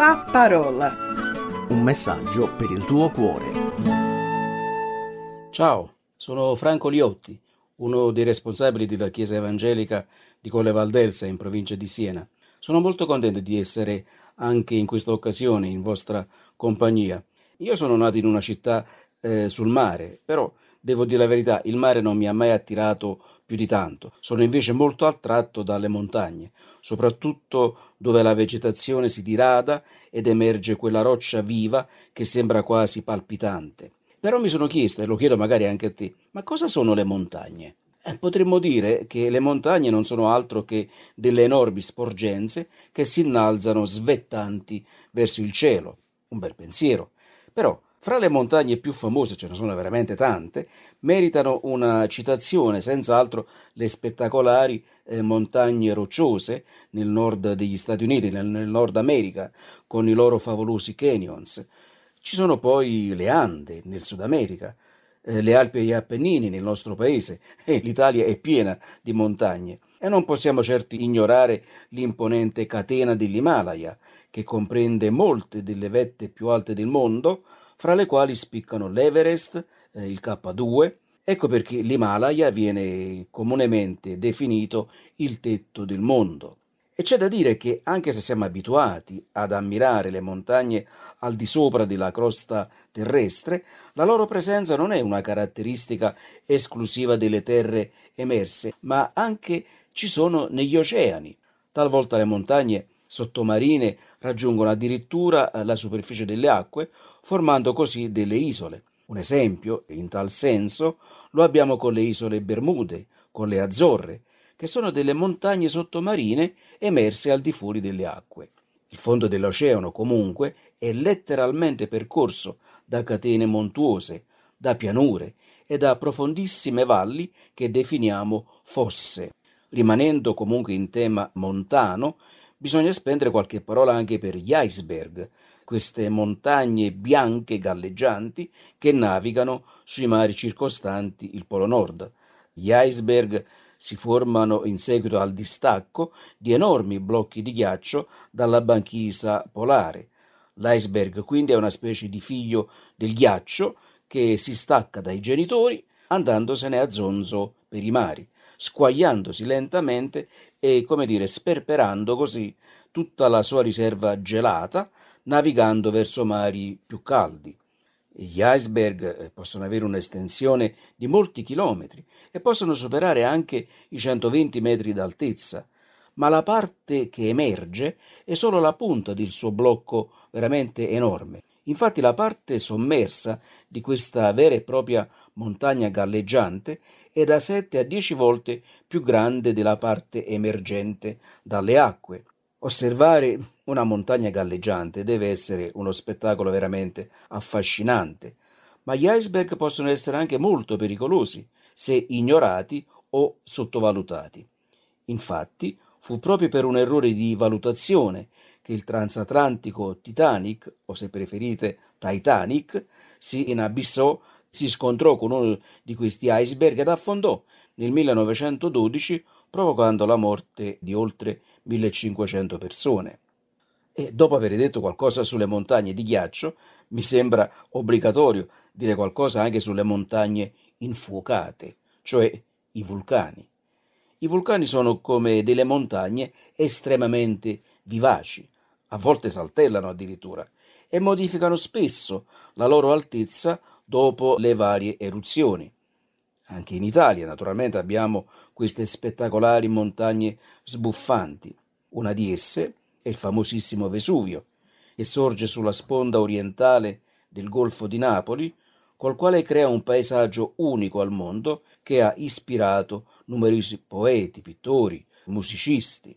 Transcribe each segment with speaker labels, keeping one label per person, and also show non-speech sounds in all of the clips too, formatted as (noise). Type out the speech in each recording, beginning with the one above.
Speaker 1: La parola.
Speaker 2: Un messaggio per il tuo cuore.
Speaker 3: Ciao, sono Franco Liotti, uno dei responsabili della Chiesa Evangelica di Colle Valdelsa in provincia di Siena. Sono molto contento di essere anche in questa occasione in vostra compagnia. Io sono nato in una città eh, sul mare, però devo dire la verità, il mare non mi ha mai attirato più di tanto. Sono invece molto attratto dalle montagne, soprattutto dove la vegetazione si dirada ed emerge quella roccia viva che sembra quasi palpitante. Però mi sono chiesto, e lo chiedo magari anche a te, ma cosa sono le montagne? Eh, potremmo dire che le montagne non sono altro che delle enormi sporgenze che si innalzano svettanti verso il cielo. Un bel pensiero. Però fra le montagne più famose, ce ne sono veramente tante, meritano una citazione senz'altro le spettacolari eh, montagne rocciose nel nord degli Stati Uniti, nel, nel Nord America, con i loro favolosi canyons. Ci sono poi le Ande nel Sud America, eh, le Alpi e gli Appennini nel nostro paese, e l'Italia è piena di montagne. E non possiamo certo ignorare l'imponente catena dell'Himalaya, che comprende molte delle vette più alte del mondo, fra le quali spiccano l'Everest, eh, il K2. Ecco perché l'Himalaya viene comunemente definito il tetto del mondo. E c'è da dire che anche se siamo abituati ad ammirare le montagne al di sopra della crosta terrestre, la loro presenza non è una caratteristica esclusiva delle terre emerse, ma anche ci sono negli oceani. Talvolta le montagne sottomarine raggiungono addirittura eh, la superficie delle acque, formando così delle isole. Un esempio, in tal senso, lo abbiamo con le isole Bermude, con le Azzorre, che sono delle montagne sottomarine emerse al di fuori delle acque. Il fondo dell'oceano, comunque, è letteralmente percorso da catene montuose, da pianure e da profondissime valli che definiamo fosse. Rimanendo comunque in tema montano, bisogna spendere qualche parola anche per gli iceberg, queste montagne bianche galleggianti che navigano sui mari circostanti il Polo Nord. Gli iceberg si formano in seguito al distacco di enormi blocchi di ghiaccio dalla banchisa polare. L'iceberg quindi è una specie di figlio del ghiaccio che si stacca dai genitori andandosene a zonzo per i mari squagliandosi lentamente e, come dire, sperperando così tutta la sua riserva gelata, navigando verso mari più caldi. Gli iceberg eh, possono avere un'estensione di molti chilometri e possono superare anche i 120 metri d'altezza, ma la parte che emerge è solo la punta del suo blocco veramente enorme. Infatti la parte sommersa di questa vera e propria montagna galleggiante è da 7 a 10 volte più grande della parte emergente dalle acque. Osservare una montagna galleggiante deve essere uno spettacolo veramente affascinante, ma gli iceberg possono essere anche molto pericolosi se ignorati o sottovalutati. Infatti, fu proprio per un errore di valutazione che il transatlantico Titanic, o se preferite Titanic, si inabissò, si scontrò con uno di questi iceberg ed affondò nel 1912 provocando la morte di oltre 1500 persone. E dopo aver detto qualcosa sulle montagne di ghiaccio, mi sembra obbligatorio dire qualcosa anche sulle montagne infuocate, cioè i vulcani. I vulcani sono come delle montagne estremamente vivaci, a volte saltellano addirittura, e modificano spesso la loro altezza dopo le varie eruzioni. Anche in Italia, naturalmente, abbiamo queste spettacolari montagne sbuffanti. Una di esse è il famosissimo Vesuvio, che sorge sulla sponda orientale del Golfo di Napoli, col quale crea un paesaggio unico al mondo che ha ispirato numerosi poeti, pittori, musicisti.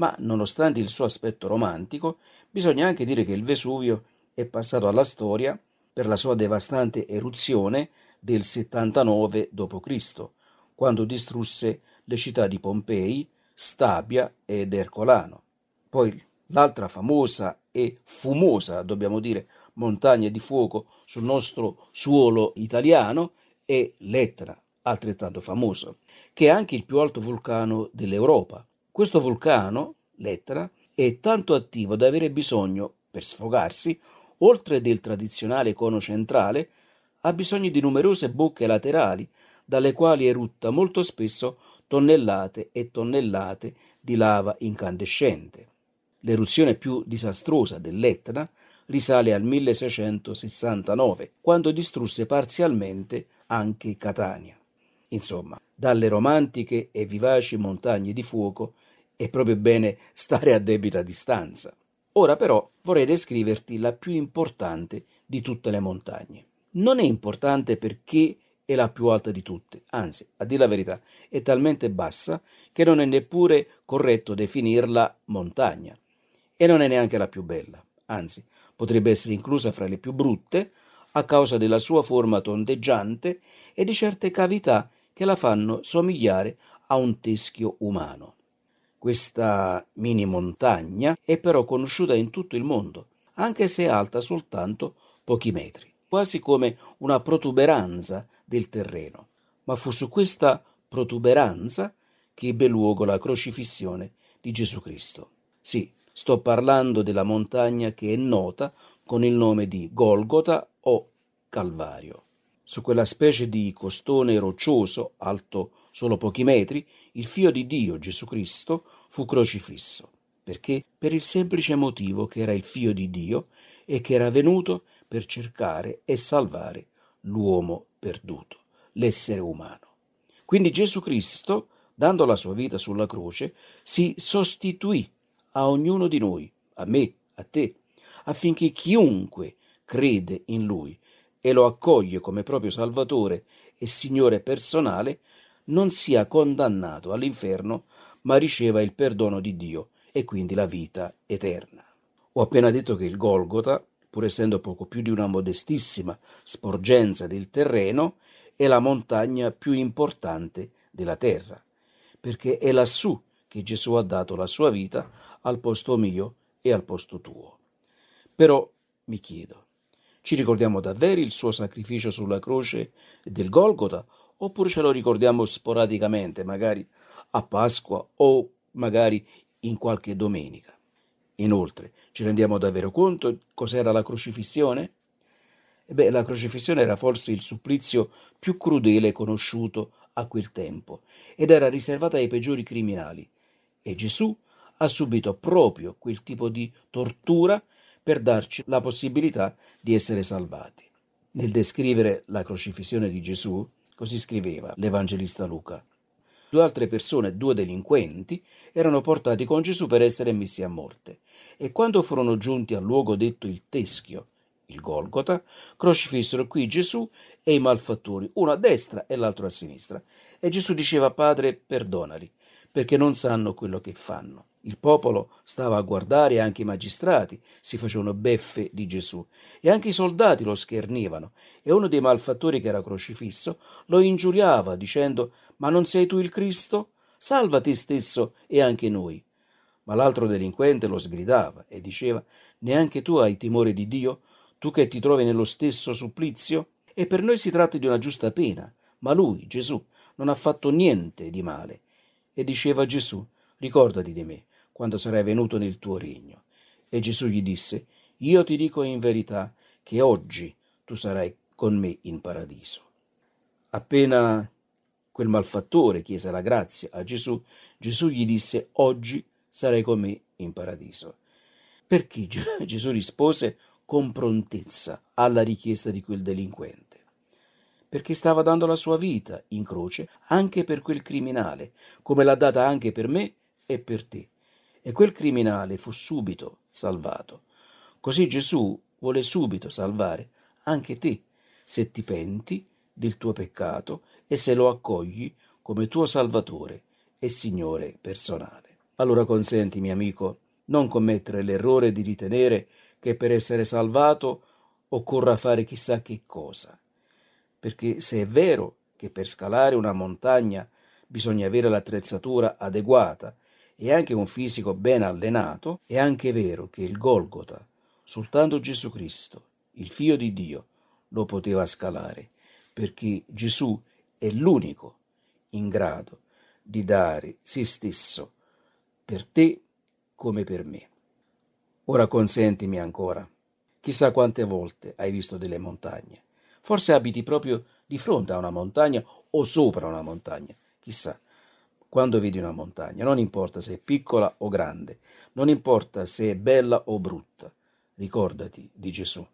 Speaker 3: Ma nonostante il suo aspetto romantico, bisogna anche dire che il Vesuvio è passato alla storia per la sua devastante eruzione del 79 d.C., quando distrusse le città di Pompei, Stabia ed Ercolano. Poi l'altra famosa e fumosa, dobbiamo dire, montagna di fuoco sul nostro suolo italiano è l'Etna, altrettanto famoso, che è anche il più alto vulcano dell'Europa. Questo vulcano, l'Etna, è tanto attivo da avere bisogno, per sfogarsi, oltre del tradizionale cono centrale, ha bisogno di numerose bocche laterali, dalle quali erutta molto spesso tonnellate e tonnellate di lava incandescente. L'eruzione più disastrosa dell'Etna risale al 1669, quando distrusse parzialmente anche Catania. Insomma, dalle romantiche e vivaci montagne di fuoco è proprio bene stare a debita distanza. Ora però vorrei descriverti la più importante di tutte le montagne. Non è importante perché è la più alta di tutte, anzi, a dire la verità, è talmente bassa che non è neppure corretto definirla montagna. E non è neanche la più bella, anzi, potrebbe essere inclusa fra le più brutte a causa della sua forma tondeggiante e di certe cavità che la fanno somigliare a un teschio umano. Questa mini montagna è però conosciuta in tutto il mondo, anche se alta soltanto pochi metri, quasi come una protuberanza del terreno. Ma fu su questa protuberanza che ebbe luogo la crocifissione di Gesù Cristo. Sì, sto parlando della montagna che è nota con il nome di Golgota o Calvario. Su quella specie di costone roccioso, alto solo pochi metri, il figlio di Dio, Gesù Cristo, fu crocifisso. Perché? Per il semplice motivo che era il figlio di Dio e che era venuto per cercare e salvare l'uomo perduto, l'essere umano. Quindi Gesù Cristo, dando la sua vita sulla croce, si sostituì a ognuno di noi, a me, a te, affinché chiunque crede in Lui e lo accoglie come proprio Salvatore e Signore personale, non sia condannato all'inferno, ma riceva il perdono di Dio e quindi la vita eterna. Ho appena detto che il Golgota, pur essendo poco più di una modestissima sporgenza del terreno, è la montagna più importante della terra, perché è lassù che Gesù ha dato la sua vita al posto mio e al posto tuo. Però mi chiedo, ci ricordiamo davvero il suo sacrificio sulla croce del Golgota oppure ce lo ricordiamo sporadicamente, magari a Pasqua o magari in qualche domenica? Inoltre, ci rendiamo davvero conto cos'era la crocifissione? Beh, la crocifissione era forse il supplizio più crudele conosciuto a quel tempo ed era riservata ai peggiori criminali. E Gesù ha subito proprio quel tipo di tortura per darci la possibilità di essere salvati. Nel descrivere la crocifissione di Gesù, così scriveva l'Evangelista Luca. Due altre persone, due delinquenti, erano portati con Gesù per essere messi a morte, e quando furono giunti al luogo detto il Teschio, il Golgota, crocifissero qui Gesù e i malfattori, uno a destra e l'altro a sinistra. E Gesù diceva, Padre, perdonali, perché non sanno quello che fanno. Il popolo stava a guardare e anche i magistrati si facevano beffe di Gesù e anche i soldati lo schernivano e uno dei malfattori che era crocifisso lo ingiuriava dicendo Ma non sei tu il Cristo? Salva te stesso e anche noi. Ma l'altro delinquente lo sgridava e diceva Neanche tu hai timore di Dio, tu che ti trovi nello stesso supplizio? E per noi si tratta di una giusta pena, ma lui, Gesù, non ha fatto niente di male. E diceva Gesù Ricordati di me quando sarai venuto nel tuo regno. E Gesù gli disse, io ti dico in verità che oggi tu sarai con me in paradiso. Appena quel malfattore chiese la grazia a Gesù, Gesù gli disse, oggi sarai con me in paradiso. Perché (laughs) Gesù rispose con prontezza alla richiesta di quel delinquente? Perché stava dando la sua vita in croce anche per quel criminale, come l'ha data anche per me e per te e quel criminale fu subito salvato. Così Gesù vuole subito salvare anche te se ti penti del tuo peccato e se lo accogli come tuo Salvatore e Signore personale. Allora consentimi, amico, non commettere l'errore di ritenere che per essere salvato occorra fare chissà che cosa. Perché se è vero che per scalare una montagna bisogna avere l'attrezzatura adeguata e anche un fisico ben allenato, è anche vero che il Golgota, soltanto Gesù Cristo, il Figlio di Dio, lo poteva scalare, perché Gesù è l'unico in grado di dare se stesso per te come per me. Ora consentimi ancora. Chissà quante volte hai visto delle montagne. Forse abiti proprio di fronte a una montagna o sopra una montagna. Chissà. Quando vedi una montagna, non importa se è piccola o grande, non importa se è bella o brutta, ricordati di Gesù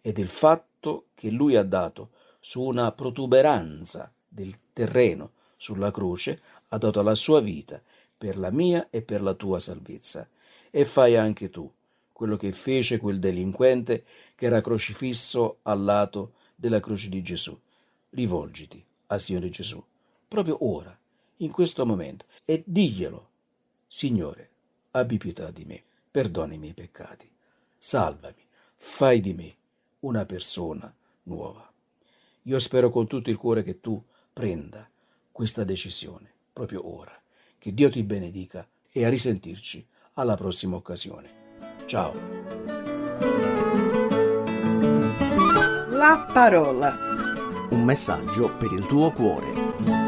Speaker 3: e del fatto che lui ha dato su una protuberanza del terreno sulla croce, ha dato la sua vita per la mia e per la tua salvezza. E fai anche tu quello che fece quel delinquente che era crocifisso al lato della croce di Gesù. Rivolgiti al Signore Gesù, proprio ora, in questo momento, e diglielo, Signore, abbi pietà di me, perdona i miei peccati, salvami, fai di me una persona nuova. Io spero con tutto il cuore che tu prenda questa decisione proprio ora. Che Dio ti benedica e a risentirci alla prossima occasione. Ciao.
Speaker 2: La parola. Un messaggio per il tuo cuore.